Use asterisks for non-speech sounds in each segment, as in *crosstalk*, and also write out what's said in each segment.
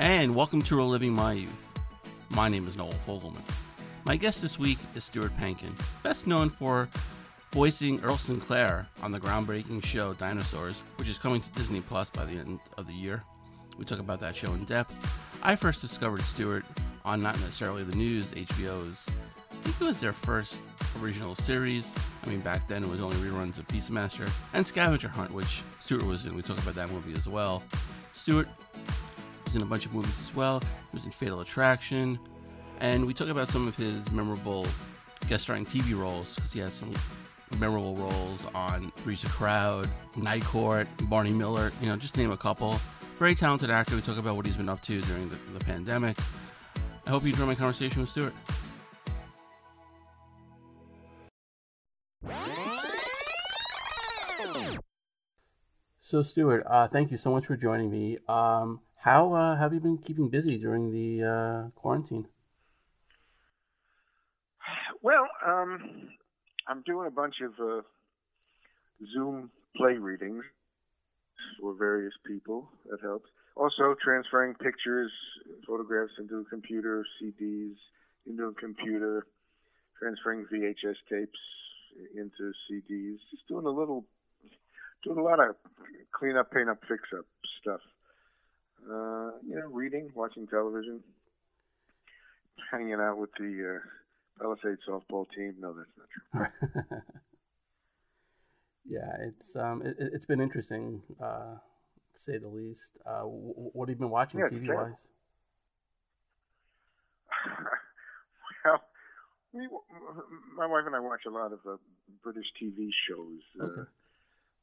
and welcome to Reliving My Youth. My name is Noel Fogelman. My guest this week is Stuart Pankin, best known for voicing Earl Sinclair on the groundbreaking show Dinosaurs, which is coming to Disney Plus by the end of the year. We talk about that show in depth. I first discovered Stuart on not necessarily the news, HBO's. I think it was their first original series. I mean, back then it was only reruns of Beastmaster and Scavenger Hunt, which Stuart was in. We talk about that movie as well. Stuart was in a bunch of movies as well. He was in Fatal Attraction, and we talk about some of his memorable guest starring TV roles because he had some memorable roles on Three's a Crowd, Night Court, Barney Miller. You know, just name a couple. Very talented actor. We talk about what he's been up to during the, the pandemic. I hope you enjoy my conversation with Stuart. So, Stuart, uh, thank you so much for joining me. Um, how uh, have you been keeping busy during the uh, quarantine? Well, um, I'm doing a bunch of uh, Zoom play readings for various people. That helps. Also, transferring pictures, photographs into a computer, CDs into a computer, transferring VHS tapes into CDs. Just doing a little, doing a lot of clean up, paint up, fix up stuff. Uh, you know, reading, watching television, hanging out with the uh, Palisade softball team. No, that's not true. *laughs* yeah, it's um, it, has been interesting, uh, to say the least. Uh, what have you been watching yeah, TV wise? *laughs* well, we, my wife and I watch a lot of uh, British TV shows uh, okay.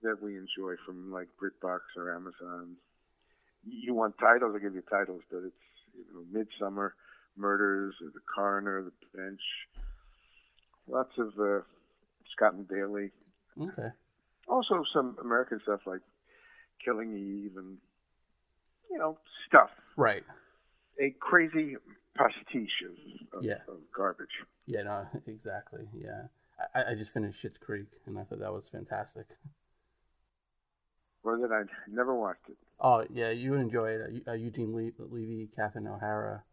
that we enjoy from like BritBox or Amazon you want titles, I give you titles, but it's you know, Midsummer, Murders, or The Coroner, The Bench. Lots of uh, Scott and Bailey. Okay. Also some American stuff like Killing Eve and you know stuff. Right. A crazy pastiche of, of, yeah. of garbage. Yeah, no, exactly. Yeah, I, I just finished Schitt's Creek, and I thought that was fantastic. I never watched it. Oh yeah, you would enjoy it. Uh, Eugene Le- Levy, Catherine O'Hara.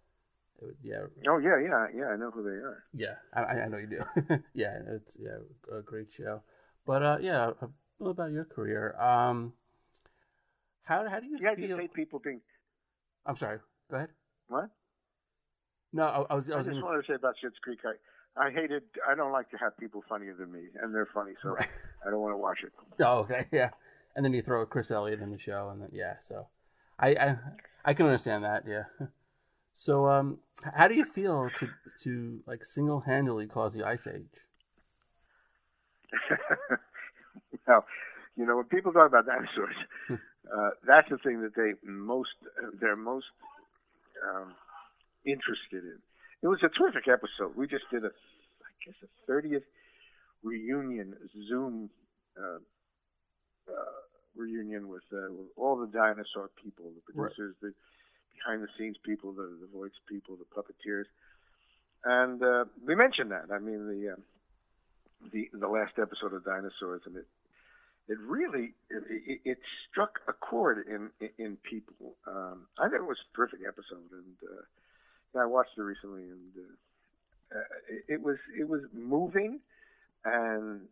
Yeah. Oh yeah, yeah, yeah. I know who they are. Yeah, I, I know you do. *laughs* yeah, it's yeah a great show. But uh, yeah, what about your career? Um, how how do you yeah, feel? I just hate people being. I'm sorry. Go ahead. What? No, I, I was. I, I was just gonna... wanted to say about Schitt's Creek. I I hated. I don't like to have people funnier than me, and they're funny, so right. I don't want to watch it. *laughs* Oh, okay, yeah and then you throw Chris Elliott in the show, and then yeah, so I I, I can understand that, yeah. *laughs* So um, how do you feel to to like single handedly cause the ice age? *laughs* well, you know when people talk about dinosaurs, uh, that's the thing that they most they're most um, interested in. It was a terrific episode. We just did a, I guess, a thirtieth reunion Zoom uh, uh, reunion with, uh, with all the dinosaur people, the producers, right. the behind the scenes people, the, the voice people, the puppeteers, and uh, we mentioned that. I mean, the uh, the the last episode of Dinosaurs, and it it really it, it struck a chord in in, people. Um, I think it was a terrific episode, and uh, yeah, I watched it recently, and uh, uh, it, it was it was moving, and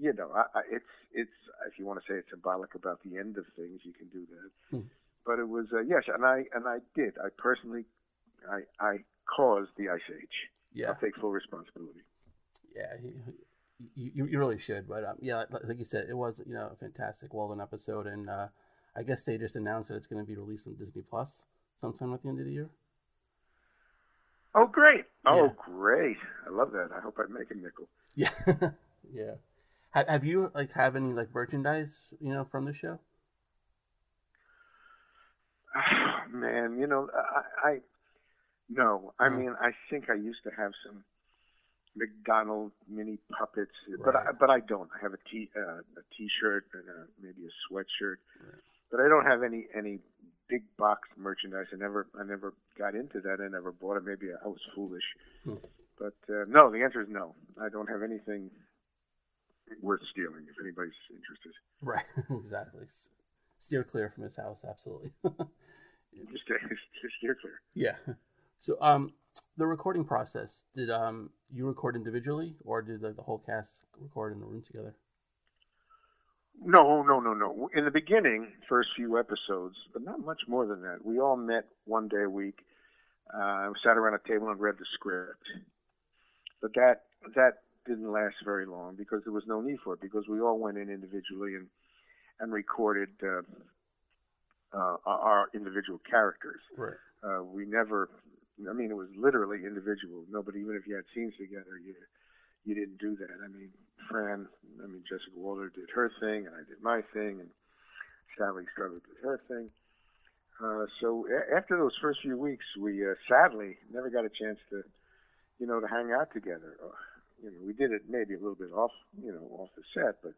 you know, I, I, it's it's if you want to say it's symbolic about the end of things, you can do that. Hmm. But it was uh, yes, and I and I did. I personally, I I caused the ice age. Yeah, I'll take full responsibility. Yeah, you, you, you really should. But um, yeah, like you said, it was you know a fantastic, Walden episode, and uh, I guess they just announced that it's going to be released on Disney Plus sometime at the end of the year. Oh, great! Oh, Yeah. great! I love that. I hope I make a nickel. *laughs* Yeah, yeah. Have, have you like have any like merchandise you know from the show? *sighs* Man, you know, I, I no. I mean, I think I used to have some McDonald mini puppets, but I, but I don't. I have a t uh, a t-shirt and a, maybe a sweatshirt, Right. but I don't have any any big box merchandise. I never I never got into that. I never bought it. Maybe I was foolish, Hmm. but uh, no. The answer is no. I don't have anything worth stealing. If anybody's interested. Right, *laughs* exactly. Steer clear from his house, absolutely. *laughs* just *laughs* just steer clear. Yeah. So um, the recording process did um you record individually or did the, the whole cast record in the room together? No, no, no, no. In the beginning, first few episodes, but not much more than that. We all met one day a week, uh, sat around a table and read the script. But that that didn't last very long because there was no need for it because we all went in individually and and recorded uh, uh, our individual characters. Right. Uh, we never. I mean, it was literally individual. Nobody, even if you had scenes together, you you didn't do that. I mean, Fran, I mean, Jessica Walter did her thing, and I did my thing, and Sally Struthers did her thing. Uh, so a- after those first few weeks, we uh, sadly never got a chance to, you know, to hang out together. You know, we did it maybe a little bit off, you know, off the set, but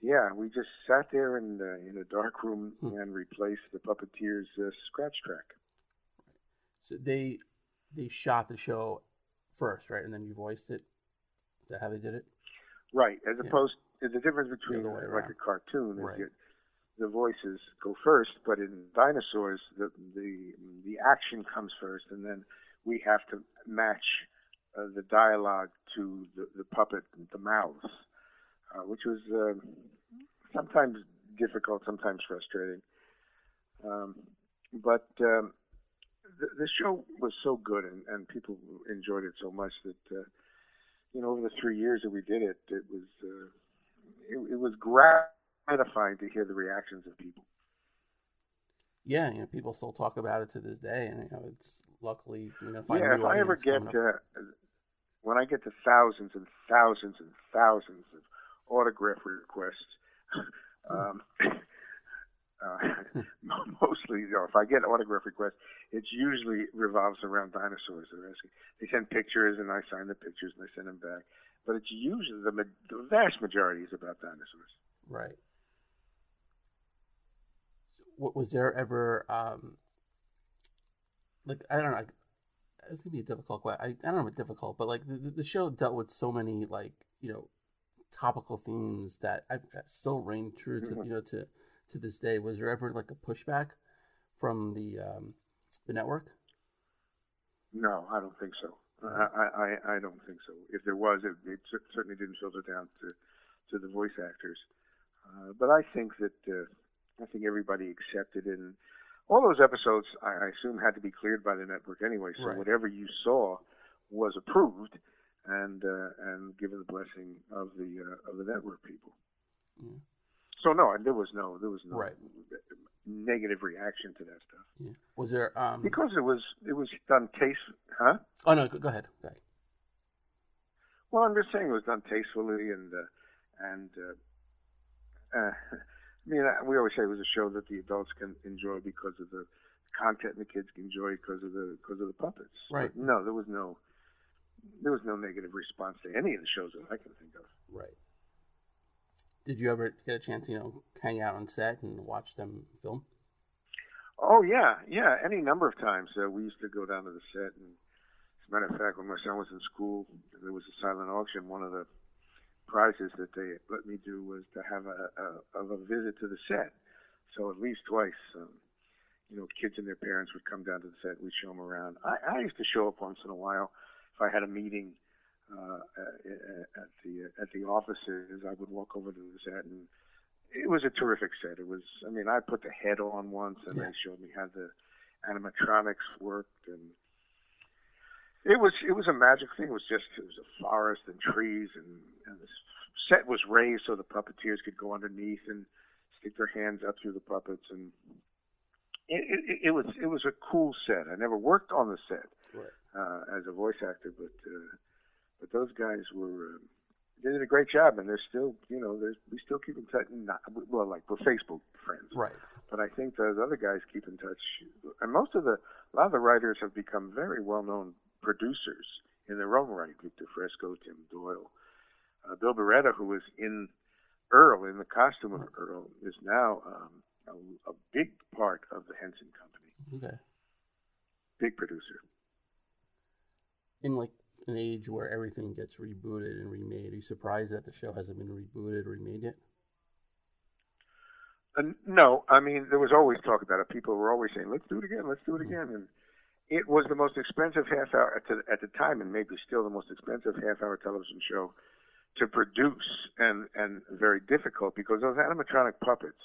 yeah, we just sat there in uh, in a dark room Hmm. and replaced the puppeteer's uh, scratch track. So they they shot the show first, right, and then you voiced it. Is that how they did it? Right, as Yeah. opposed to the difference between way uh, like around. a cartoon is Right. the voices go first, but in dinosaurs the the the action comes first, and then we have to match uh, the dialogue to the, the puppet, the mouse, uh, which was um sometimes difficult, sometimes frustrating. Um, but um, the, the show was so good, and, and people enjoyed it so much that. Uh, you know, over the three years that we did it, it was uh, it, it was gratifying to hear the reactions of people. Yeah, you know, people still talk about it to this day, and you know, it's luckily you know, find yeah, new if I ever get to when I get to thousands and thousands and thousands of autograph requests, *laughs* um, *laughs* uh, *laughs* mostly, you know, if I get autograph requests, it usually revolves around dinosaurs. They're asking, they send pictures, and I sign the pictures, and I send them back. But it's usually the, the vast majority is about dinosaurs. Right. What was there ever um like I don't know like it's gonna be a difficult question. I, I don't know if difficult, but like the, the- show dealt with so many like you know topical themes that I, I still reign true to Mhm. you know to to this day. Was there ever like a pushback from the um the network? No, I don't think so. I, I, I I don't think so. If there was, it, it certainly didn't filter down to, to the voice actors. Uh, but I think that uh, I think everybody accepted it. And all those episodes, I, assume, had to be cleared by the network anyway. So Right. whatever you saw was approved and uh, and given the blessing of the uh, of the network people. Yeah. So no, there was no there was no Right. negative reaction to that stuff Yeah. Was there um because it was it was done taste, huh? Oh no, go, go ahead. Go ahead. Well, I'm just saying it was done tastefully and uh, and uh, *laughs* uh, I mean we always say it was a show that the adults can enjoy because of the content and the kids can enjoy because of the because of the puppets. Right. But no, there was no there was no negative response to any of the shows that I can think of. Right. Did you ever get a chance, you know, hang out on set and watch them film? Oh yeah, yeah. Any number of times uh, we used to go down to the set, and as a matter of fact, when my son was in school, there was a silent auction. One of the prizes that they let me do was to have a, a, of a visit to the set. So at least twice, um, you know, kids and their parents would come down to the set. We'd show them around. I, I used to show up once in a while if I had a meeting uh, at at the at the offices. I would walk over to the set and it was a terrific set. It was, I mean, I put the head on once, and Yeah. they showed me how the animatronics worked, and it was it was a magic thing. It was just it was a forest and trees, and, and the set was raised so the puppeteers could go underneath and stick their hands up through the puppets, and it, it, it was it was a cool set. I never worked on the set Right. uh, as a voice actor, but uh, but those guys were. Uh, they did a great job, and they're still, you know, we still keep in touch. Not, well, like we're Facebook friends, Right. but I think those other guys keep in touch. And most of the, a lot of the writers have become very well-known producers in their own right. Victor Fresco, Tim Doyle, uh, Bill Barretta, who was in Earl in the costume of Earl, is now um, a, a big part of the Henson Company. Okay. Big producer. In like an age where everything gets rebooted and remade, are you surprised that the show hasn't been rebooted or remade yet? Uh, no, I mean there was always talk about it. People were always saying, "Let's do it again. Let's do it again." And it was the most expensive half hour at the, at the time, and maybe still the most expensive half hour television show to produce, and and very difficult because those animatronic puppets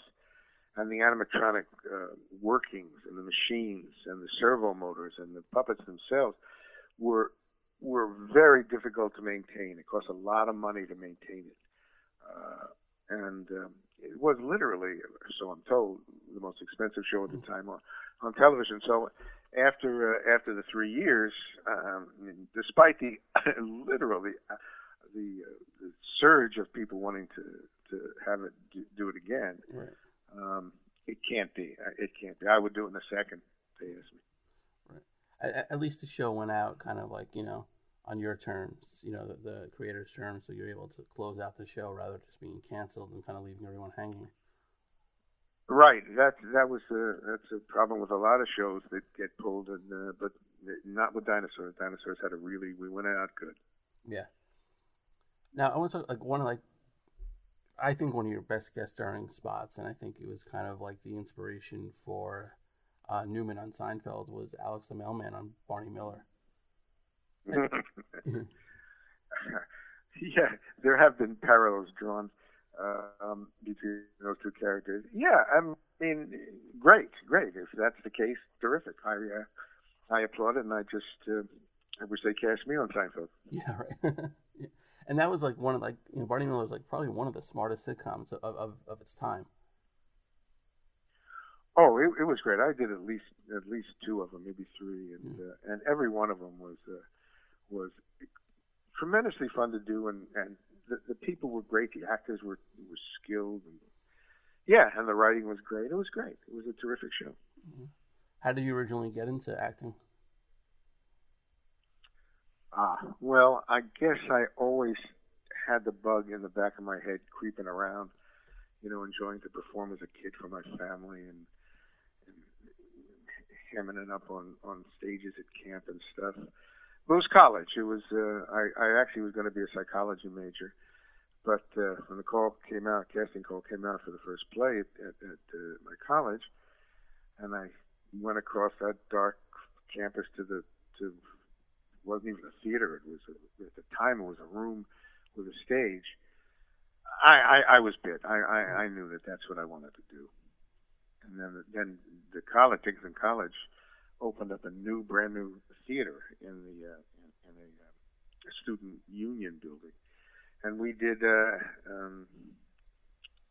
and the animatronic uh, workings and the machines and the servo motors and the puppets themselves were were very difficult to maintain. It cost a lot of money to maintain it, uh, and um, it was literally, so I'm told, the most expensive show at the time on, on television. So after uh, after the three years, um, despite the *laughs* literally uh, the, uh, the surge of people wanting to to have it do, do it again, Right. um, it can't be. Uh, It can't be. I would do it in a second. They asked me. At, at least the show went out kind of like you know on your terms, you know the, the creator's terms, so you're able to close out the show rather than just being canceled and kind of leaving everyone hanging. Right. That that was a that's a problem with a lot of shows that get pulled, and uh, but not with dinosaurs. Dinosaurs had a really we went out good. Yeah. Now I want to talk like one of like I think one of your best guest starring spots, and I think it was kind of like the inspiration for uh, Newman on Seinfeld was Alex the Mailman on Barney Miller. *laughs* *laughs* yeah, there have been parallels drawn um, between those two characters. Yeah, I mean, great, great. If that's the case, terrific. I uh, I applaud it, and I just uh, I wish they cast me on Seinfeld. *laughs* Yeah, right. Yeah. *laughs* And that was like one of like you know Barney Miller was like probably one of the smartest sitcoms of of, of its time. Oh, it, it was great. I did at least at least two of them, maybe three, and Mm. uh, and every one of them was uh, was tremendously fun to do, and and the, the people were great. The actors were were skilled, and yeah, and the writing was great. It was great. It was a terrific show. How did you originally get into acting? Ah, well, I guess I always had the bug in the back of my head creeping around, you know, enjoying to perform as a kid for my family and, and hamming it up on on stages at camp and stuff. Was college. It was uh, I I actually was going to be a psychology major, but uh, when the call came out, casting call came out for the first play at, at, at uh, my college, and I went across that dark campus to the to wasn't even a theater. It was a, at the time it was a room with a stage. I, I, I was bit. I, I, I knew that that's what I wanted to do. And then then the college, Dickinson College, opened up a new, brand new theater in the uh, in, in a, uh, student union building, and we did. Uh, um,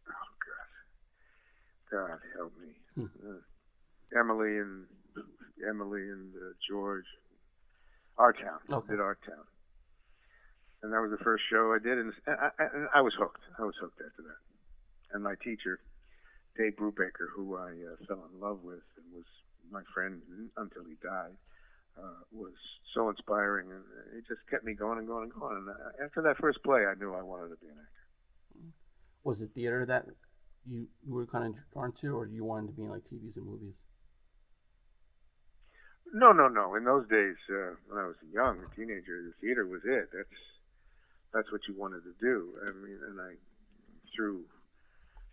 oh God, God help me, Hmm. uh, Emily and Emily and uh, George, our town. Okay. Did our town, and that was the first show I did, and I, I, I was hooked. I was hooked after that. And my teacher, Dave Brubaker, who I uh, fell in love with and was my friend until he died, uh, was so inspiring, and it just kept me going and going and going. And uh, after that first play, I knew I wanted to be an actor. Was it theater that you, you were kind of drawn to, or do you wanted to be in like TVs and movies? No, no, no. In those days, uh, when I was young, a teenager, the theater was it. That's that's what you wanted to do. I mean, and I through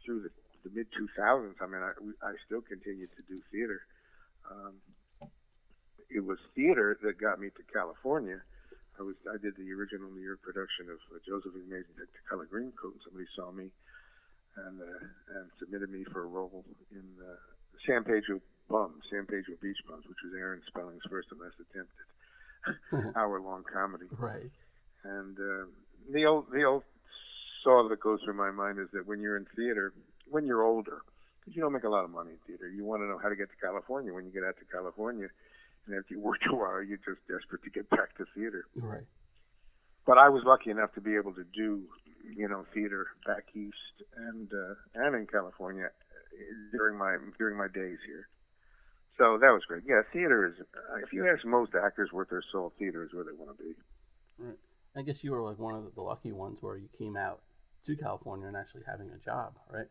through the, the mid 2000s. I mean, I I still continued to do theater. Um, it was theater that got me to California. I was I did the original New York production of uh, Joseph Amazing Technicolor Dreamcoat, and somebody saw me and uh, and submitted me for a role in uh, San Pedro Bums, San Pedro Beach Bums, which was Aaron Spelling's first and last attempt at *laughs* hour-long comedy. Right. And uh, the old the old saw that goes through my mind is that when you're in theater, when you're older, because you don't make a lot of money in theater, you want to know how to get to California. When you get out to California, and after you *laughs* worked a while, you're just desperate to get back to theater. Right. But I was lucky enough to be able to do, you know, theater back east and uh, and in California uh, during my during my days here. So that was great. Yeah, theater is. Uh, if you ask most actors worth their salt, theater is where they want to be. Right. I guess you were like one of the lucky ones where you came out to California and actually having a job, right?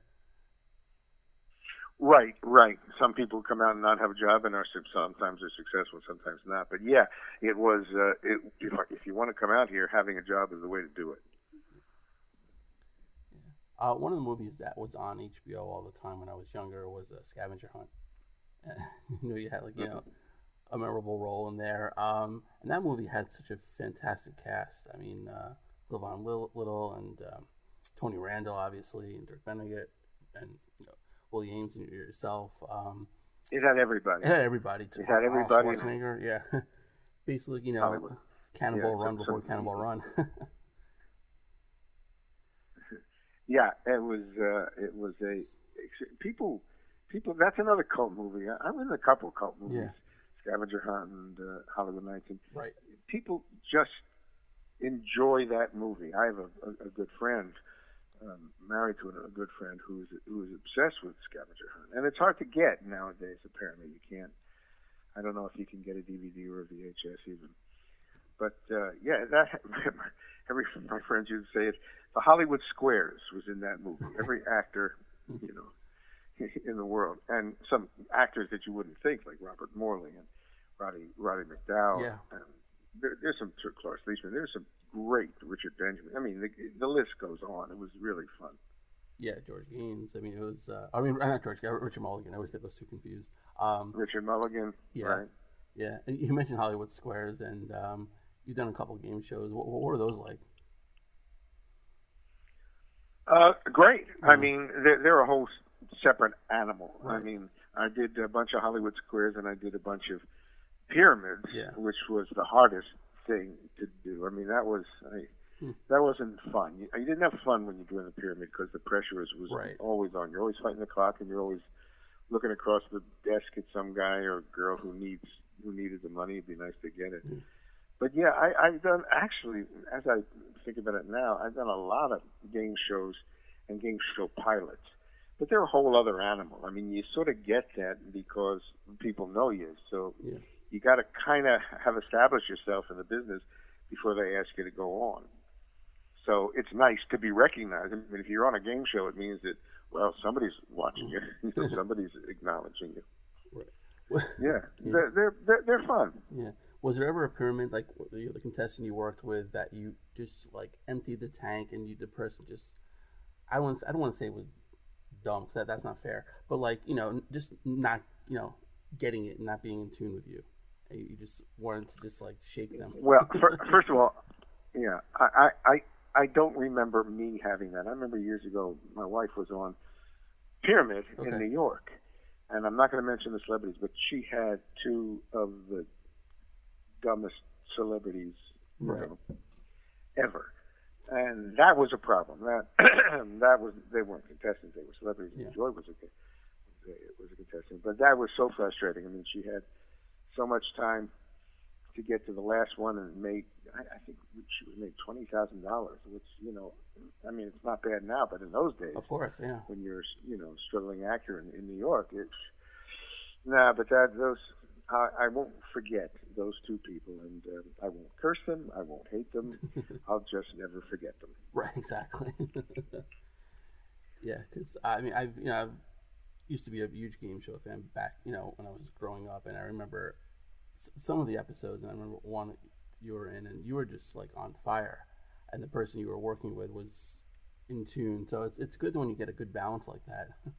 Right, right. Some people come out and not have a job, and are sometimes they're successful, sometimes not. But yeah, it was. Uh, it, if if you want to come out here, having a job is the way to do it. Uh, one of the movies that was on HBO all the time when I was younger was a Scavenger Hunt. *laughs* you know, you had like you know a memorable role in there. Um, and that movie had such a fantastic cast. I mean, uh, Cleavon Little and um, Tony Randall, obviously, and Dirk Benedict, and you know, Willie Aames and yourself. Um, it had everybody. It had everybody. Too. It had everybody. Schwarzenegger, yeah. *laughs* Basically, you know, Hollywood. Cannonball yeah, Run before Cannonball Run. *laughs* yeah, it was. Uh, it was a people. People. That's another cult movie. I'm in a couple cult movies. Yeah. Scavenger Hunt and uh, Hollywood Knights. And right. People just enjoy that movie. I have a, a, a good friend, um, married to a, a good friend who's who's obsessed with Scavenger Hunt, and it's hard to get nowadays. Apparently, you can't. I don't know if you can get a DVD or a VHS even. But uh, yeah, that *laughs* every my friends used to say it. The Hollywood Squares was in that movie. Every *laughs* actor, you know, *laughs* in the world, and some actors that you wouldn't think, like Robert Morley and Roddy Roddy McDowall. Yeah. And there, there's some Cloris Leachman. There's some great Richard Benjamin. I mean, the, the list goes on. It was really fun. Yeah, George Gaynes. I mean, it was. Uh, I mean, not George. Richard Mulligan. I always get those two confused. Um, Richard Mulligan. Yeah. Right. Yeah, and you mentioned Hollywood Squares, and um, you've done a couple game shows. What, what were those like? Uh, great. Mm-hmm. I mean, they're, they're a whole separate animal. Right. I mean, I did a bunch of Hollywood Squares, and I did a bunch of pyramids, yeah. which was the hardest thing to do. I mean, that was I, hmm. that wasn't fun. You, you, didn't have fun when you're doing the pyramid because the pressure was, was right. always on. You're always fighting the clock, and you're always looking across the desk at some guy or girl who needs who needed the money. It'd be nice to get it. Hmm. But yeah, I, I've done actually, as I think about it now, I've done a lot of game shows and game show pilots. But they're a whole other animal. I mean, you sort of get that because people know you. So yeah. You got to kind of have established yourself in the business before they ask you to go on. So it's nice to be recognized. I mean, if you're on a game show, it means that well, somebody's watching you. *laughs* somebody's acknowledging you. Right. *laughs* yeah, *laughs* yeah. They're, they're, they're they're fun. Yeah. Was there ever a pyramid like the, the contestant you worked with that you just like emptied the tank and you the person just I don't I don't want to say it was dumb because that, that's not fair, but like you know just not you know getting it and not being in tune with you. You just wanted to just like shake them. Well, *laughs* for, first of all, yeah, I, I I don't remember me having that. I remember years ago my wife was on Pyramid okay. in New York, and I'm not going to mention the celebrities, but she had two of the dumbest celebrities right. know, ever, and that was a problem. That *clears throat* that was they weren't contestants; they were celebrities. Yeah. Joy was a it was a contestant, but that was so frustrating. I mean, she had so much time to get to the last one and made I, I think she made twenty thousand dollars, which you know, I mean it's not bad now, but in those days, of course, yeah, when you're you know struggling actor in, in New York, it's nah. But that those I, I won't forget those two people, and uh, I won't curse them, I won't hate them, *laughs* I'll just never forget them. Right, exactly. *laughs* yeah, because I mean I've you know I've used to be a huge game show fan back you know when I was growing up, and I remember some of the episodes, and I remember one you were in, and you were just like on fire, and the person you were working with was in tune. So it's it's good when you get a good balance like that. *laughs*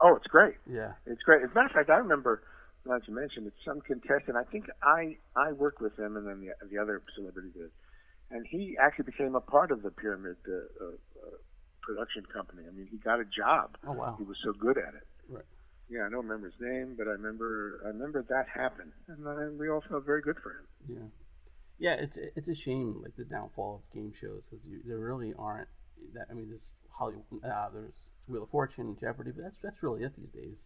Oh, it's great. Yeah, it's great. As a matter of fact, I remember, not to mention, it's some contestant. I think I I worked with him, and then the the other celebrity did, and he actually became a part of the Pyramid uh, uh, uh, production company. I mean, he got a job. Oh wow, he was so good at it. Yeah, I don't remember his name, but I remember I remember that happened, and we all felt very good for him. Yeah, yeah. It's it's a shame like the downfall of game shows because there really aren't that. I mean, there's Hollywood, uh, there's Wheel of Fortune, Jeopardy, but that's that's really it these days.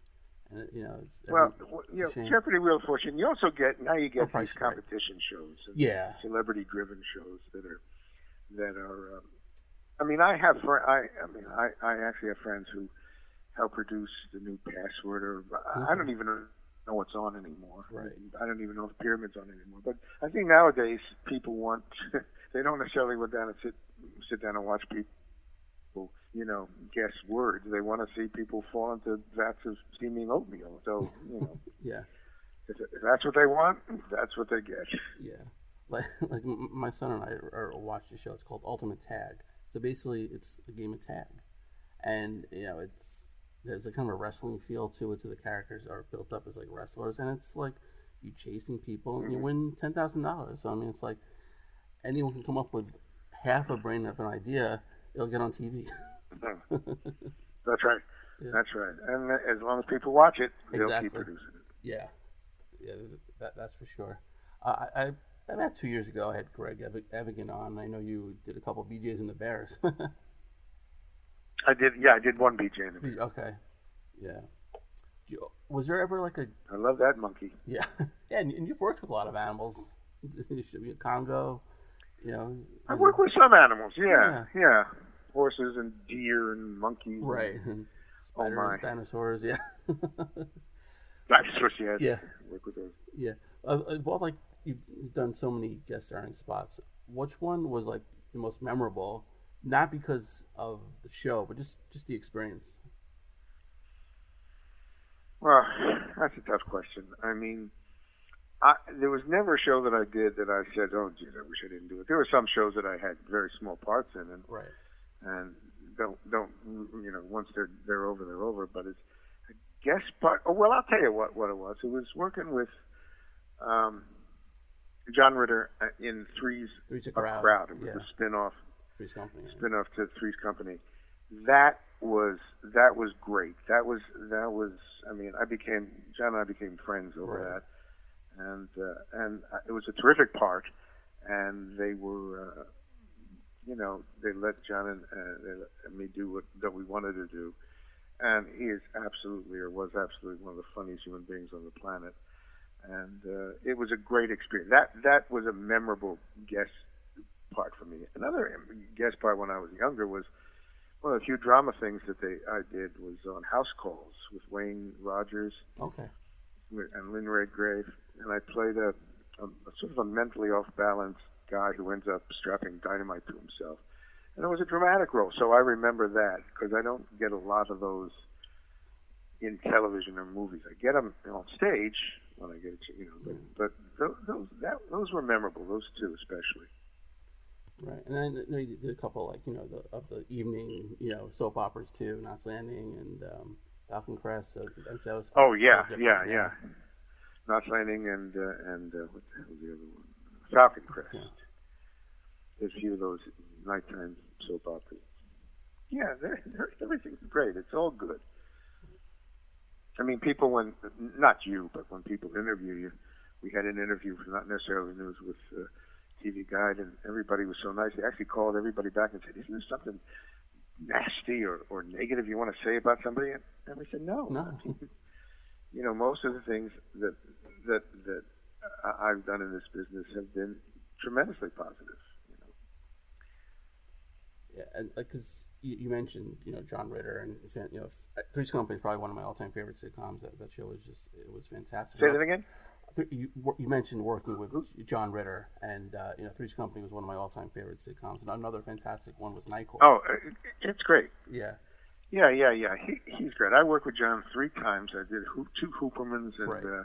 And you know, it's, well, you know, Jeopardy, Wheel of Fortune. You also get now you get oh, these competition right. shows, yeah, celebrity-driven shows that are that are. Um, I mean, I have fr- I I mean, I I actually have friends who help produce the new password, or mm-hmm. I don't even know what's on anymore. Right. I don't even know if the pyramid's on anymore. But I think nowadays people want *laughs* they don't necessarily go down and sit sit down and watch people, you know, guess words. They want to see people fall into vats of steaming oatmeal. So you know, *laughs* yeah. If, if that's what they want, that's what they get. Yeah. Like, *laughs* like my son and I are, are watched a show. It's called Ultimate Tag, So basically, it's a game of tag, and you know it's there's a kind of a wrestling feel to it. So the characters are built up as like wrestlers, and it's like you chasing people and you win ten thousand dollars. So I mean, it's like anyone can come up with half a brain of an idea, it'll get on TV. That's right. *laughs* Yeah. That's right. And as long as people watch it, they'll Exactly. keep producing it. Yeah, yeah, that, that's for sure. Uh, I, I about two years ago, I had Greg Evigan on. I know you did a couple of BJ's in the Bears. *laughs* I did. Yeah, I did one BJ interview. okay, yeah. You- Was there ever like a I love that monkey. yeah, *laughs* yeah? And, and you've worked with a lot of animals, *laughs* Congo, you know. I work with some animals. Yeah, Yeah. yeah. Horses and deer and monkeys. right. *laughs* and Oh, Spiders, my. dinosaurs, yeah. Dinosaurs. Yeah. Yeah. Work with those. Yeah. Uh, uh, well, like you've you've done so many guest starring spots. Which one was like the most memorable? Not because of the show, but just just the experience. Well, that's a tough question. I mean, I, there was never a show that I did that I said, "Oh, geez, I wish I didn't do it." There were some shows that I had very small parts in, and Right. and don't don't you know once they're they're over, they're over. But it's a guest part. Oh well, I'll tell you what what it was. It was working with um, John Ritter uh, in Three's Three's a a crowd. crowd. It was Yeah. the spin-off Three's Company. spin-off to Three's Company. That was that was great. That was that was. I mean, I became John and I became friends over Right. that, and uh, and it was a terrific part. And they were, uh, you know, they let John and, uh, they let me do what that we wanted to do. And he is absolutely, or was absolutely, one of the funniest human beings on the planet. And uh, it was a great experience. That that was a memorable guest part for me. Another guest part when I was younger was one of the few drama things that they I did was on House Calls with Wayne Rogers Okay. and Lynn Redgrave, and I played a, a, a sort of a mentally off balance guy who ends up strapping dynamite to himself. And it was a dramatic role, so I remember that because I don't get a lot of those in television or movies. I get them on stage when I get, you know, but, but those those, that, those were memorable. Those two especially. Right. And then I know you did a couple like you know the of the evening you know soap operas too, Knots Landing and um, Falcon Crest. So that was. Oh yeah, different, yeah, yeah. Knots Landing and uh, and uh, what the hell was the other one? Falcon Crest. Yeah. There's a few of those nighttime soap operas. Yeah, they're, they're, everything's great. It's all good. I mean, people when not you, but when people interview you, we had an interview for not necessarily news with uh, TV Guide, and everybody was so nice. They actually called everybody back and said, "Isn't there something nasty or, or negative you want to say about somebody?" And, and we said, "No, No. *laughs* you know, most of the things that that that I've done in this business have been tremendously positive. You know. Yeah, and because you, you mentioned you know John Ritter and you know Three's Company is probably one of my all-time favorite sitcoms. That, that show was just it was fantastic. Say that again. Th- You, you mentioned working with John Ritter, and uh, you know Three's Company was one of my all-time favorite sitcoms. And another fantastic one was Court. Oh, it's great. Yeah, Yeah, yeah, yeah. He, he's great. I worked with John three times. I did Hoop, two Hoopermans and Right. uh,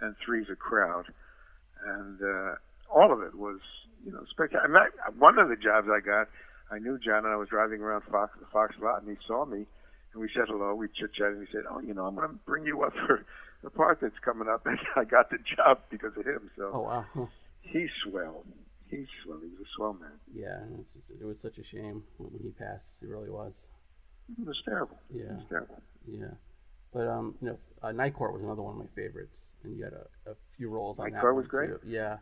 and three's a crowd, and uh, all of it was you know spectacular. One of the jobs I got, I knew John, and I was driving around Fox the Fox lot, and he saw me, and we said hello. We chit chatted, and he said, "Oh, you know, I'm going to bring you up for the part that's coming up," *laughs* and I got the job because of him. So Oh wow. Huh. he's swell. He's swell. He was a swell man. Yeah, it was such a shame when he passed. It really was. It was terrible. It Yeah. was terrible. Yeah, but um, you know, uh, Night Court was another one of my favorites, and you had a, a few roles on Night that Court one was great? too. Yeah,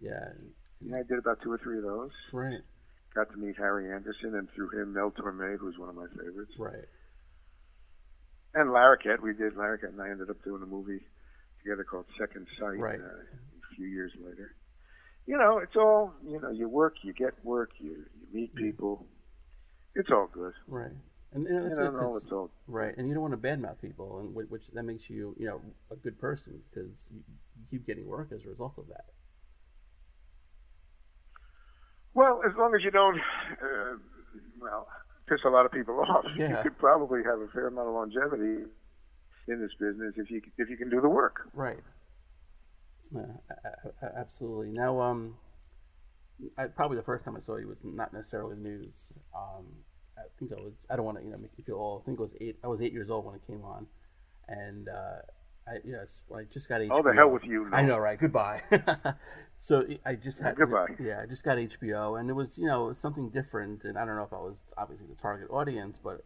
yeah, Yeah, I did about two or three of those. right, Got to meet Harry Anderson, and through him, Mel Torme, who's one of my favorites. right. And Larroquette, we did Larroquette, and I ended up doing a movie together called Second Sight Right. uh, a few years later. You know, it's all, you know, you work, you get work, you, you meet people. It's all good. Right. And you know, You know, it, it's all. right. And you don't want to badmouth people, and whi- which that makes you, you know, a good person because you, you keep getting work as a result of that. Well, as long as you don't, uh, well, piss a lot of people *laughs* off, you could probably have a fair amount of longevity in this business if you if you can do the work. Right. Yeah, absolutely. Now, um, I, probably the first time I saw you was not necessarily the news. Um, I think I was. I don't want to you know make you feel old. I think it was eight. I was eight years old when it came on, and uh, I I just got HBO. Oh, the hell with you! I know, right? Goodbye. *laughs* so I just had goodbye. Yeah, I just got HBO, and it was you know something different, and I don't know if I was obviously the target audience, but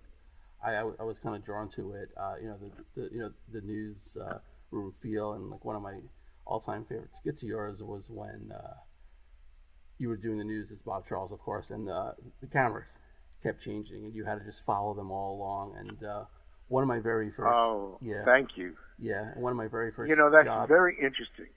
I I, I was kind of drawn to it. Uh, you know the, the you know the news uh, room feel, and like one of my all-time favorite skits of yours was when uh, you were doing the news as Bob Charles, of course, and the the cameras kept changing, and you had to just follow them all along. And uh, one of my very first, oh, yeah, thank you. Yeah, one of my very first. You know, that's jobs, very interesting.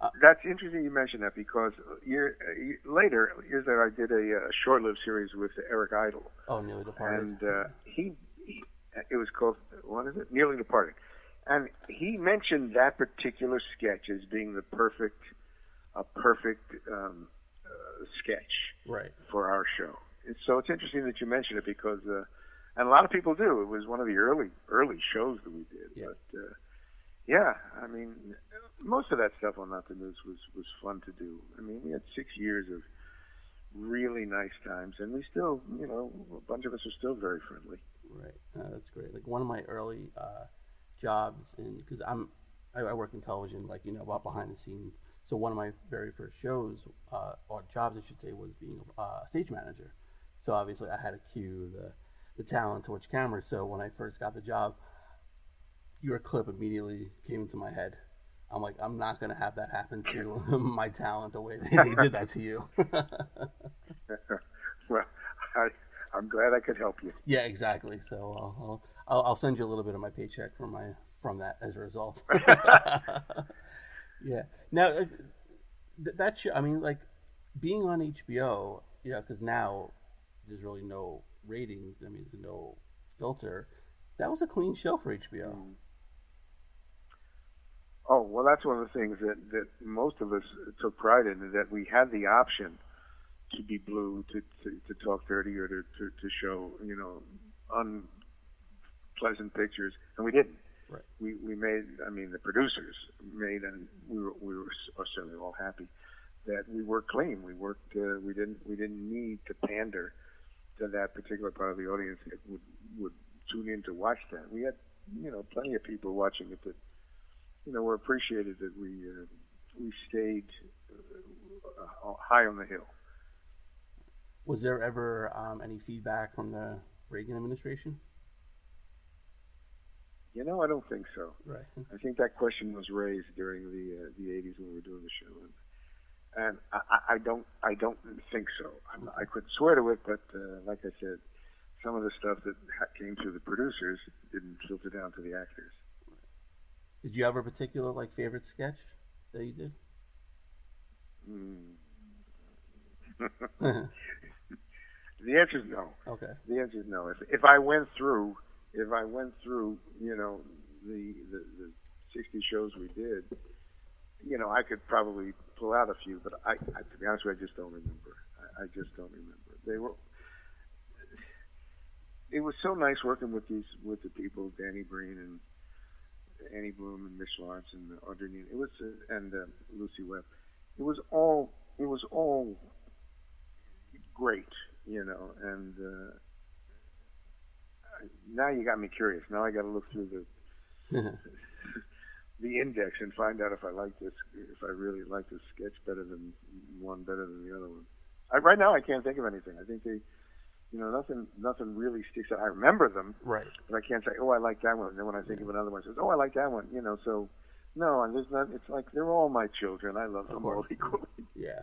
Uh, that's interesting you mentioned that because year, uh, later, years later, I did a, a short-lived series with Eric Idle. Oh, nearly departed. And uh, he, he, it was called what is it? Nearly departed. And he mentioned that particular sketch as being the perfect, a perfect um, uh, sketch right. for our show. So it's interesting that you mention it because, uh, and a lot of people do. It was one of the early early shows that we did. Yeah. But uh, yeah, I mean, most of that stuff on Not the News was was fun to do. I mean, we had six years of really nice times, and we still, you know, a bunch of us are still very friendly. Right. Uh, that's great. Like one of my early uh, jobs, in because I'm I, I work in television, like you know, about behind the scenes. So one of my very first shows, uh, or jobs, I should say, was being uh, a stage manager. So obviously, I had to cue the the talent to which camera. So when I first got the job, your clip immediately came into my head. I'm like, I'm not gonna have that happen to *laughs* my talent the way they, they did that to you. *laughs* well, I, I'm glad I could help you. Yeah, exactly. So I'll, I'll, I'll send you a little bit of my paycheck from my from that as a result. *laughs* yeah. Now uh, th- that show, I mean, like being on HBO, yeah, because now there's really no ratings. I mean, there's no filter. That was a clean show for HBO. Mm. Oh well, that's one of the things that that most of us took pride in that we had the option to be blue, to to, to talk dirty, or to, to to show you know unpleasant pictures, and we didn't. Right. We we made. I mean, the producers made, and we were we were certainly all happy that we were clean. We worked. Uh, we didn't we didn't need to pander to that particular part of the audience that would would tune in to watch that. We had you know plenty of people watching it that you know were appreciated that we uh, we stayed uh, high on the hill. Was there ever um, any feedback from the Reagan administration? You know, I don't think so. Right. I think that question was raised during the uh, the 80s when we were doing the show, and, and I, I don't I don't think so. I, I could swear to it, but uh, like I said, some of the stuff that came through the producers didn't filter down to the actors. Did you have a particular like favorite sketch that you did? Mm. *laughs* *laughs* the answer is no. Okay. The answer is no. If if I went through if I went through, you know, the, the the 60 shows we did, you know, I could probably pull out a few, but I, I to be honest with you, I just don't remember. I, I just don't remember. They were. It was so nice working with these with the people, Danny Breen and Annie Bloom and Mitch Laurance and Audrey. It was uh, and uh, Lucy Webb. It was all it was all great, you know, and. Uh, now you got me curious. Now I got to look through the *laughs* the index and find out if I like this, if I really like this sketch better than one, better than the other one. I, right now, I can't think of anything. I think they, you know, nothing, nothing really sticks out. I remember them, right? But I can't say, oh, I like that one. And then when I think of another one, I says, oh, I like that one. You know, so no, and there's not. It's like they're all my children. I love them all equally. *laughs* Yeah.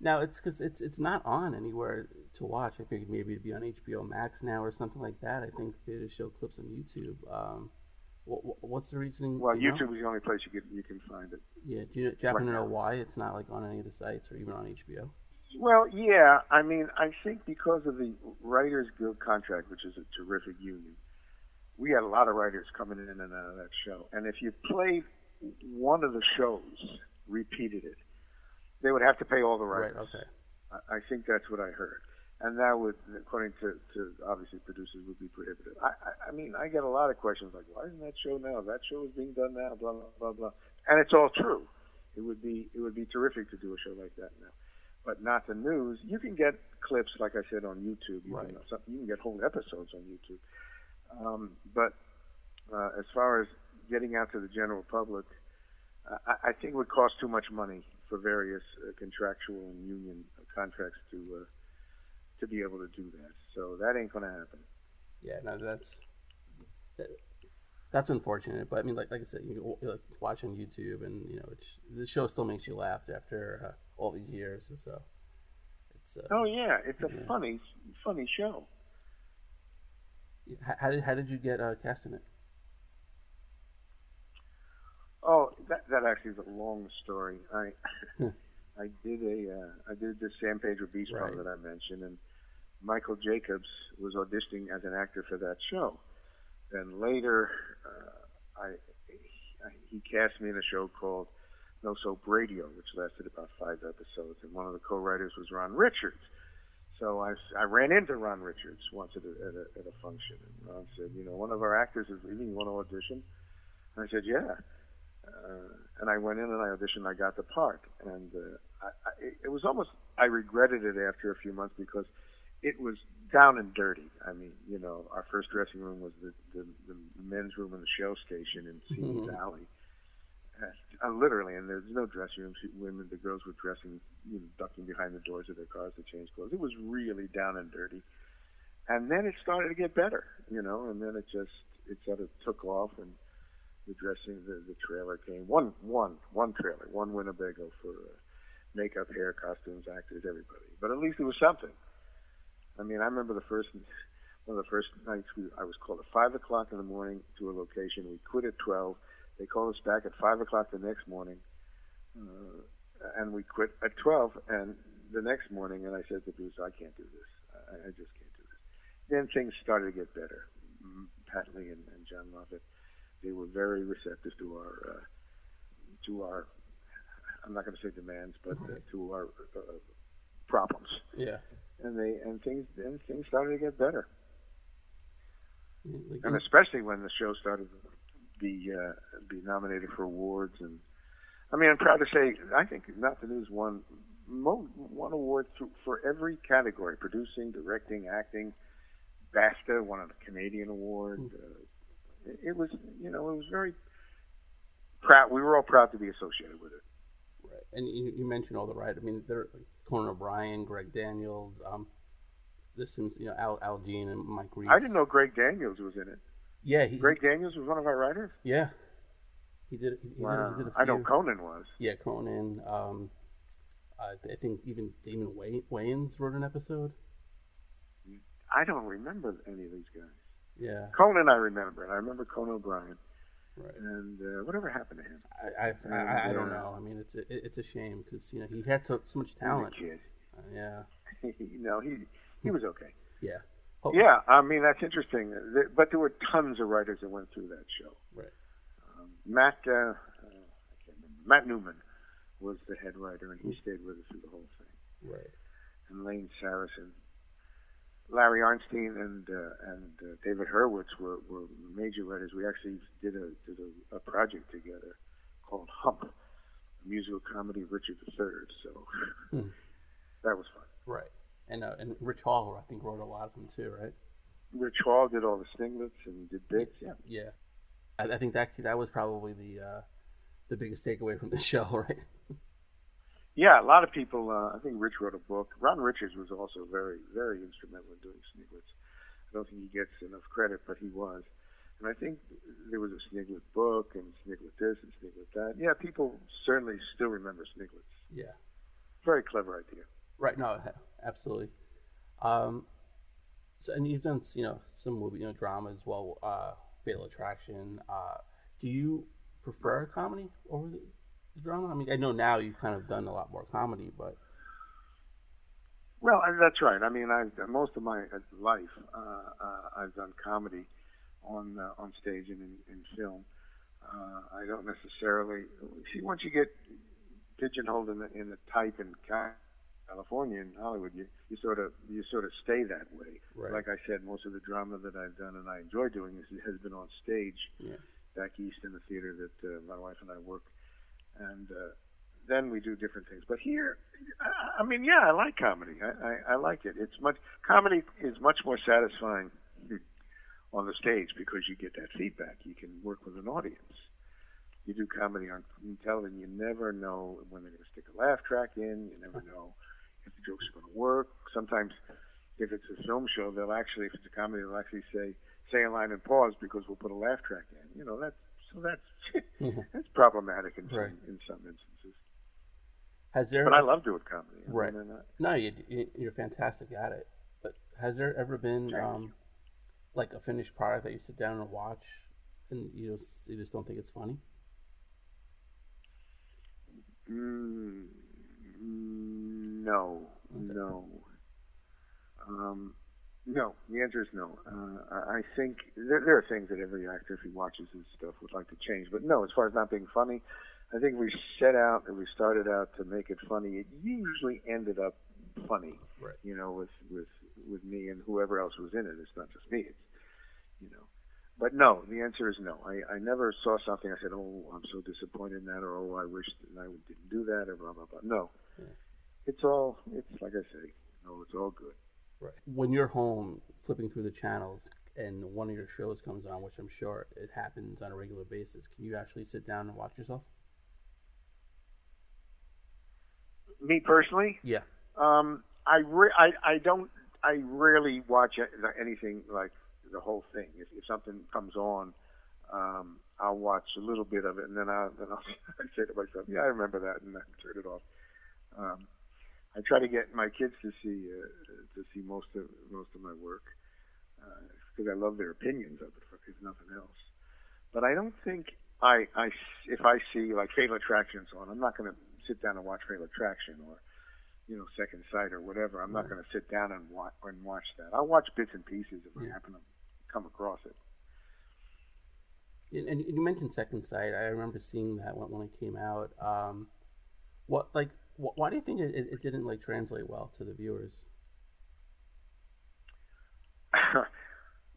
Now it's because it's it's not on anywhere to watch. I figured maybe it'd be on HBO Max now or something like that. I think they just show clips on YouTube. Um, what, what's the reasoning? Well, you YouTube know? is the only place you can you can find it. Yeah, do you, do you happen right to know why it's not like on any of the sites or even on HBO? Well, yeah. I mean, I think because of the Writers Guild contract, which is a terrific union, we had a lot of writers coming in and out of that show. And if you played one of the shows, repeated it, they would have to pay all the writers. Right. Okay. I, I think that's what I heard, and that would, according to, to obviously producers, would be prohibited. I, I, I mean, I get a lot of questions like, "Why isn't that show now? That show is being done now." Blah blah blah blah, and it's all true. It would be it would be terrific to do a show like that now, but not the news. You can get clips, like I said, on YouTube. You, Right. can, you can get whole episodes on YouTube. Um, but uh, as far as getting out to the general public, I, I think it would cost too much money for various uh, contractual and union contracts to uh, to be able to do that. So that ain't going to happen. Yeah, no, that's that, that's unfortunate. But I mean, like like I said, you, like, watch on YouTube, and you know, it's, the show still makes you laugh after uh, all these years. So it's uh, Oh yeah, it's a Yeah. funny funny show. how, did how did you get uh, cast in it? Oh, that that actually is a long story. I. *laughs* I did a uh, I did the San Pedro Beach Right. That I mentioned, and Michael Jacobs was auditioning as an actor for that show. Then later, uh, I, he cast me in a show called No Soap Radio, which lasted about five episodes, and one of the co-writers was Ron Richards. So I, I ran into Ron Richards once at a, at a, at a function, and Ron said, you know, one of our actors is leaving. You want to audition? And I said, yeah. Uh, and I went in and I auditioned. I got the part, and uh, I, I, it was almost I regretted it after a few months because it was down and dirty. I mean, you know, our first dressing room was the the, the men's room in the show station in Simi Mhm. Valley. Uh, literally, and there's no dressing rooms. Women, the girls were dressing, you know, ducking behind the doors of their cars to change clothes. It was really down and dirty. And then it started to get better, you know, and then it just it sort of took off, and the dressing, the, the trailer came. One, one, one trailer, one Winnebago for uh, makeup, hair, costumes, actors, everybody. But at least it was something. I mean, I remember the first one of the first nights we, I was called at five o'clock in the morning to a location. We quit at twelve. They called us back at five o'clock the next morning, uh, and we quit at twelve. And the next morning, and I said to Bruce, "I can't do this. I, I just can't do this." Then things started to get better. Pat Lee and, and John Lovett, they were very receptive to our uh, to our. I'm not going to say demands, but uh, to our uh, problems Yeah. And they and things and things started to get better, Like, and especially when the show started to be uh, be nominated for awards. And I mean, I'm proud to say I think Not the News won mo- one award through, for every category: producing, directing, acting. BAFTA won a Canadian award. Uh, it, it was you know it was very proud. We were all proud to be associated with it. Right. And you, you mentioned all the right. I mean, there Conan O'Brien, Greg Daniels, um, this seems you know Al Al Jean and Mike Reiss. I didn't know Greg Daniels was in it. Yeah, he, Greg Daniels was one of our writers. Yeah, he did. He, Wow. did, he did a I know Conan was. Yeah, Conan. Um, I, I think even Damon Way- Wayans wrote an episode. I don't remember any of these guys. Yeah, Conan, I remember, and I remember Conan O'Brien. Right. And uh, whatever happened to him? I I, I, I don't Yeah. know. I mean, it's a, it's a shame because you know he had so so much talent. kid. Uh, yeah, *laughs* you know, he he was okay. yeah, Oh, Yeah, I mean that's interesting. But there were tons of writers that went through that show. Right. Um, Matt, uh, uh, I can't remember. Matt Neuman was the head writer, and he stayed with us through the whole thing. right. And Lane Sarasohn, Larry Arnstein, and uh, and uh, David Hurwitz were, were major writers. We actually did a did a, a project together called Hump, a musical comedy of Richard III. So Hmm. that was fun. Right. And uh, and Rich Hall, I think, wrote a lot of them too, right? Rich Hall did all the Sniglets and did bits. Yeah. Yeah. I, I think that that was probably the uh, the biggest takeaway from the *laughs* show, right? Yeah, a lot of people. Uh, I think Rich wrote a book. Ron Richards was also very, very instrumental in doing Sniglets. I don't think he gets enough credit, but he was. And I think there was a Sniglet book and Sniglet this and Sniglet that. Yeah, people certainly still remember Sniglets. Yeah. Very clever idea. Right. No. Absolutely. Um. So, and you've done you know some movie you know drama as well. Uh, Fatal Attraction. Uh, do you prefer comedy over the, drama? I mean, I know now you've kind of done a lot more comedy, but Well, that's right. I mean, I've most of my uh, life uh, uh, I've done comedy on uh, on stage and in, in film. Uh, I don't necessarily see once you get pigeonholed in the in the type in California and Hollywood, you you sort of you sort of stay that way. Right. Like I said, most of the drama that I've done and I enjoy doing is, has been on stage yeah. back east in the theater that uh, my wife and I work, and uh, then we do different things. But here, I, I mean, yeah, I like comedy. I, I, I like it. It's much comedy is much more satisfying *laughs* on the stage because you get that feedback. You can work with an audience. You do comedy on television, you never know when they're going to stick a laugh track in. You never know if the jokes are going to work. Sometimes, if it's a film show, they'll actually, if it's a comedy, they'll actually say say a line and pause because we'll put a laugh track in. You know, that's so that's mm-hmm. *laughs* that's problematic in right. some in some instances. Has there? But I love doing comedy. Right. Mean, no, you, you're fantastic at it. But has there ever been um, like a finished product that you sit down and watch, and you just you just don't think it's funny? Mm, no, okay. no. Um, no, the answer is no. Uh, I think there, there, are things that every actor, if he watches his stuff, would like to change. But no, as far as not being funny, I think we set out and we started out to make it funny. It usually ended up funny, right. you know, with with with me and whoever else was in it. It's not just me. It's you know. But no, the answer is no. I, I never saw something I said, oh, I'm so disappointed in that, or oh, I wish that I didn't do that, or blah blah blah. No, yeah. it's all. It's like I say, no, it's all good. Right. When you're home flipping through the channels and one of your shows comes on, which I'm sure it happens on a regular basis, can you actually sit down and watch yourself? Me personally? Yeah. Um, I, re- I I don't I rarely watch anything like the whole thing. If, if something comes on, um, I'll watch a little bit of it, and then I then I'll *laughs* say to myself, "Yeah, I remember that," and then turn it off. Um, I try to get my kids to see uh, to see most of most of my work because uh, I love their opinions of it, if nothing else. But I don't think I, I if I see like Fatal Attractions on, I'm not going to sit down and watch Fatal Attraction or you know Second Sight or whatever. I'm not going to sit down and watch and watch that. I'll watch bits and pieces if. I happen to come across it. And you mentioned Second Sight. I remember seeing that when, when it came out. Um, what like why do you think it, it didn't like translate well to the viewers? *laughs*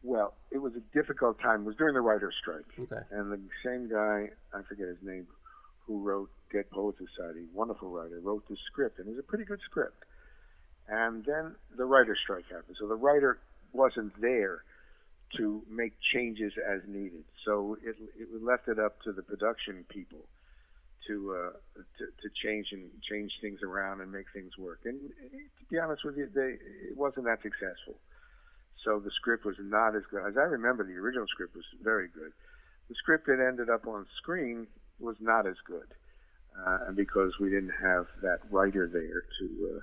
well, it was a difficult time. It was during the writer's strike. Okay. And the same guy, I forget his name, who wrote Dead Poets Society, wonderful writer, wrote the script, and it was a pretty good script. And then the writer's strike happened. So the writer wasn't there to make changes as needed. So it, it left it up to the production people to uh, to, to change and change things around and make things work. And to be honest with you, they, it wasn't that successful. So the script was not as good as I remember. The original script was very good. The script that ended up on screen was not as good, uh, because we didn't have that writer there to. Uh,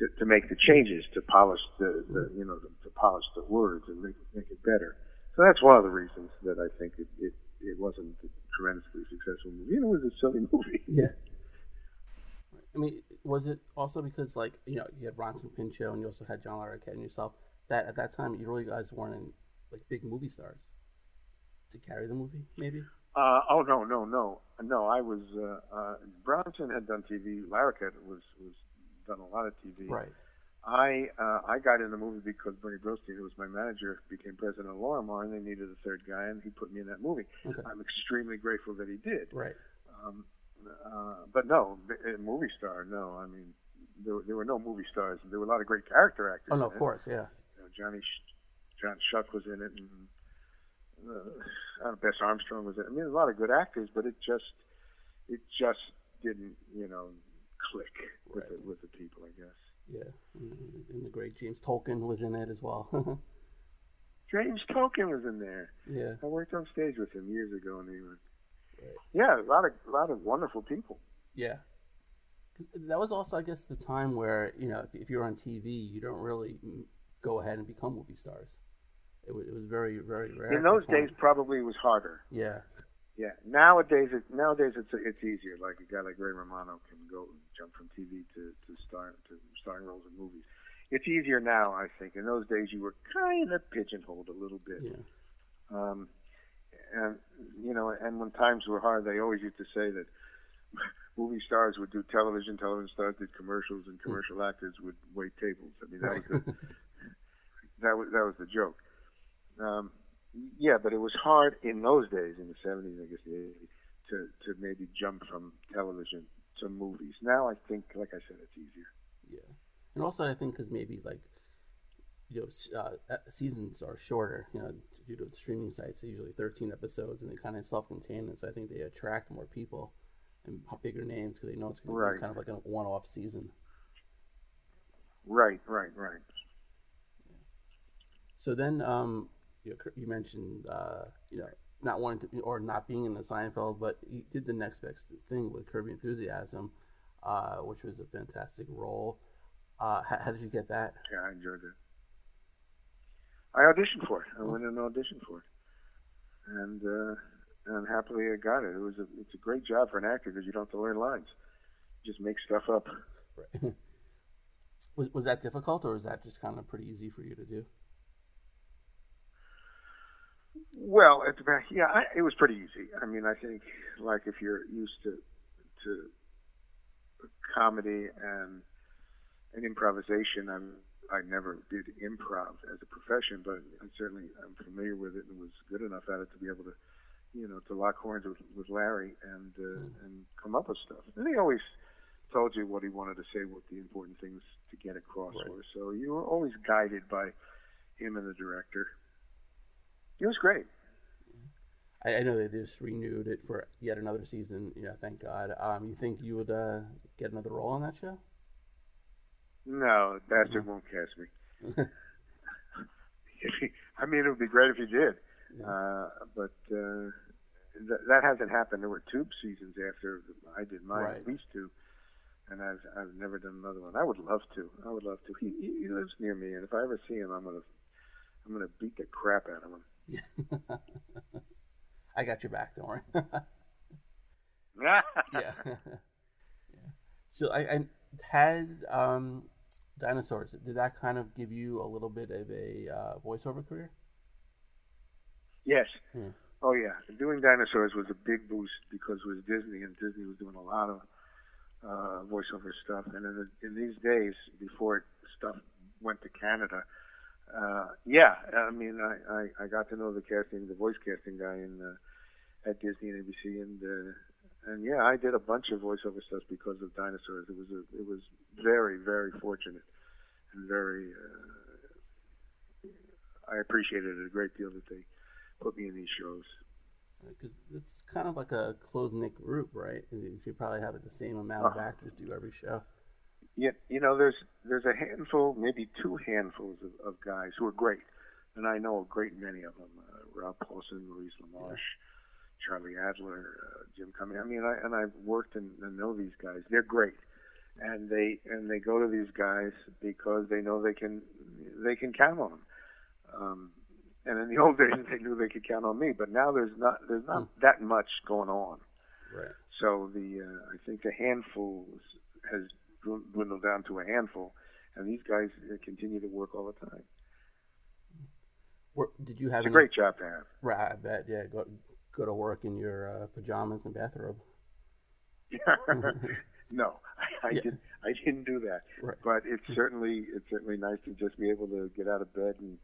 to, to make the changes to polish the, the you know to, to polish the words and make, make it better. So that's one of the reasons that I think it, it it wasn't a tremendously successful movie. It was a silly movie. *laughs* Yeah. I mean, was it also because like you know you had Bronson Pinchot and you also had John Larroquette and yourself that at that time you really guys weren't in, like big movie stars to carry the movie maybe? Uh, oh no no no no! I was uh, uh, Bronson had done TV. Larroquette was was done a lot of TV. Right. I uh, I got in the movie because Bernie Brillstein, who was my manager, became president of Lorimar, and they needed a third guy, and he put me in that movie. Okay. I'm extremely grateful that he did. Right. Um, uh, but no, movie star, no. I mean, there, there were no movie stars. There were a lot of great character actors. Oh no, of course, yeah. You know, Johnny, John Schuck was in it, and uh, Bess Armstrong was in it. I mean, a lot of good actors, but it just, it just didn't, you know, click with right. the, with the people, I guess. Yeah, and the great James Tolkan was in it as well. *laughs* James Tolkan was in there. Yeah, I worked on stage with him years ago, and he was. Right. Yeah, a lot of a lot of wonderful people. Yeah, that was also, I guess, the time where you know, if, if you're on TV, you don't really go ahead and become movie stars. It was, it was very, very rare. In those days, probably was harder. Yeah. Yeah. Nowadays, it, nowadays it's it's easier. Like a guy like Ray Romano can go and jump from TV to to star to starring roles in movies. It's easier now, I think. In those days, you were kind of pigeonholed a little bit. Yeah. Um, and you know, and when times were hard, they always used to say that *laughs* movie stars would do television, television stars did commercials, and commercial mm. actors would wait tables. I mean, that was *laughs* the, that was that was the joke. Um, yeah, but it was hard in those days, in the 70s, I guess the 80s, to, to maybe jump from television to movies. Now I think, like I said, it's easier. Yeah, and also I think because maybe like you know uh, seasons are shorter. You know, due to the streaming sites, usually 13 episodes, and they kind of self-contained, and so I think they attract more people and bigger names because they know it's going Right. to be kind of like a one-off season. Right, right, right. So then, um, you, you mentioned, uh, you know, not wanting to or not being in the Seinfeld, but you did the next best thing with Curb Your Enthusiasm, uh, which was a fantastic role. Uh, how, how did you get that? Yeah, I enjoyed it. I auditioned for it. I went and auditioned for it, and uh, and happily I got it. It was a it's a great job for an actor because you don't have to learn lines. You just make stuff up. Right. *laughs* was was that difficult, or was that just kind of pretty easy for you to do? Well, at the back, yeah, I, it was pretty easy. I mean, I think like if you're used to to comedy and and improvisation, I'm I never did improv as a profession, but I certainly I'm familiar with it and was good enough at it to be able to, you know, to lock horns with, with Larry and uh, and come up with stuff. And he always told you what he wanted to say, what the important things to get across Right. were. So you were always guided by him and the director. It was great. I, I know they just renewed it for yet another season. Yeah, thank God. Um, you think you would uh, get another role on that show? No, Bastard won't cast me. *laughs* *laughs* I mean, it would be great if he did, Yeah. uh, but uh, th- that hasn't happened. There were two seasons after I did mine, Right. at least two, and I've I've never done another one. I would love to. I would love to. He, he he lives near me, and if I ever see him, I'm gonna I'm gonna beat the crap out of him. Yeah. *laughs* I got your back. Don't worry. *laughs* yeah. yeah. *laughs* So I, I had um, dinosaurs. Did that kind of give you a little bit of a uh, voiceover career? Yes. Hmm. Oh yeah. Doing dinosaurs was a big boost because it was Disney, and Disney was doing a lot of uh, voiceover stuff. And in, the, in these days, before stuff went to Canada, uh, yeah. I mean, I, I I got to know the casting, the voice casting guy in uh, at Disney and ABC, and uh, and yeah, I did a bunch of voiceover stuff because of dinosaurs. It was a it was very very fortunate and very. Uh, I appreciated it a great deal that they put me in these shows. Because it's kind of like a close knit group, right? And You should probably have the same amount of Uh-huh. actors do every show. Yeah, you know, there's there's a handful, maybe two handfuls of, of guys who are great, and I know a great many of them. Uh, Rob Paulsen, Maurice LaMarche, Charlie Adler, uh, Jim Cummings. I mean, I, and I've worked and, and know these guys. They're great, and they and they go to these guys because they know they can they can count on them. Um, and in the *laughs* old days, they knew they could count on me, but now there's not there's not that much going on. Right. So the uh, I think the handful has dwindled down to a handful, and these guys uh, continue to work all the time. Did you have It's a any? great job to have. Right, I bet. Yeah, go go to work in your uh, pajamas and bathrobe. *laughs* no, I, *laughs* I Yeah. didn't. I didn't do that. Right. But it's certainly it's certainly nice to just be able to get out of bed and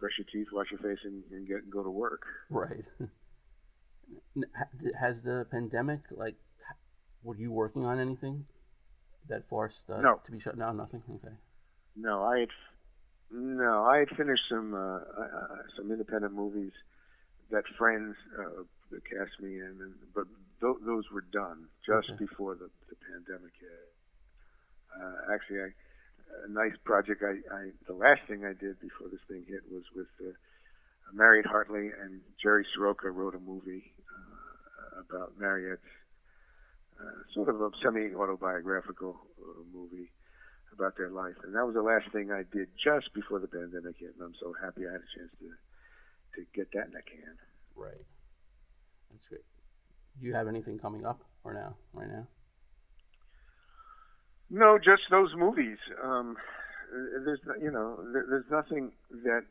brush your teeth, wash your face, and, and get go to work. Right. *laughs* N- ha- d- Has the pandemic like? Were you working on anything that forced uh, No. to be shut? No, nothing. Okay. No, I had no, I had finished some uh, uh, some independent movies that friends uh, cast me in, and, but th- those were done just Okay. before the, the pandemic hit. Uh, actually, I, a nice project. I, I the last thing I did before this thing hit was with uh, Mariette Hartley and Jerry Sroka wrote a movie uh, about Mariette's uh, sort of a semi-autobiographical uh, movie about their life. And that was the last thing I did just before the pandemic hit, and I'm so happy I had a chance to to get that in the can. Right. That's great. Do you have anything coming up or now? Right now? No, just those movies. Um, there's you know there's nothing that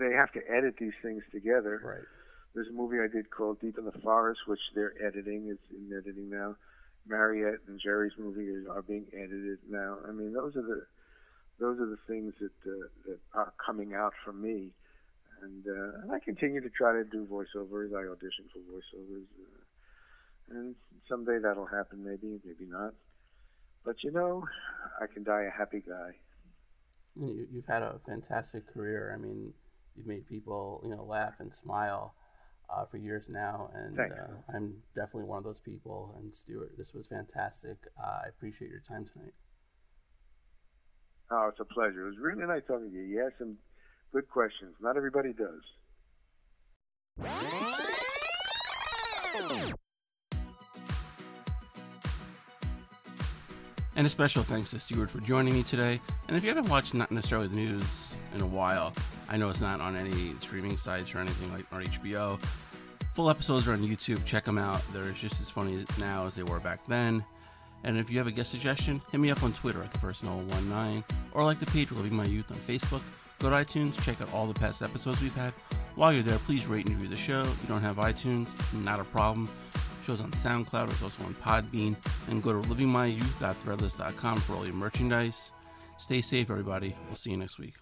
they have to edit these things together. Right. There's a movie I did called Deep in the Forest, which they're editing. It's in editing now. Mariette and Jerry's movie is, are being edited now. I mean, those are the those are the things that uh, that are coming out for me, and uh, and I continue to try to do voiceovers. I audition for voiceovers, uh, and someday that'll happen, maybe, maybe not. But you know, I can die a happy guy. You've had a fantastic career. I mean, you've made people, you know, laugh and smile uh, for years now, and uh, I'm definitely one of those people. And Stuart, this was fantastic. Uh, I appreciate your time tonight. Oh, it's a pleasure. It was really nice talking to you. You asked some good questions. Not everybody does. And a special thanks to Stuart for joining me today. And if you haven't watched Not Necessarily the News in a while, I know it's not on any streaming sites or anything like or HBO. Full episodes are on YouTube. Check them out. They're just as funny now as they were back then. And if you have a guest suggestion, hit me up on Twitter at the first 19 or like the page Living My Youth on Facebook. Go to iTunes, check out all the past episodes we've had. While you're there, please rate and review the show. If you don't have iTunes, not a problem. Show's on SoundCloud, it's also on Podbean. And go to livingmyyouth.threadless.com for all your merchandise. Stay safe, everybody. We'll see you next week.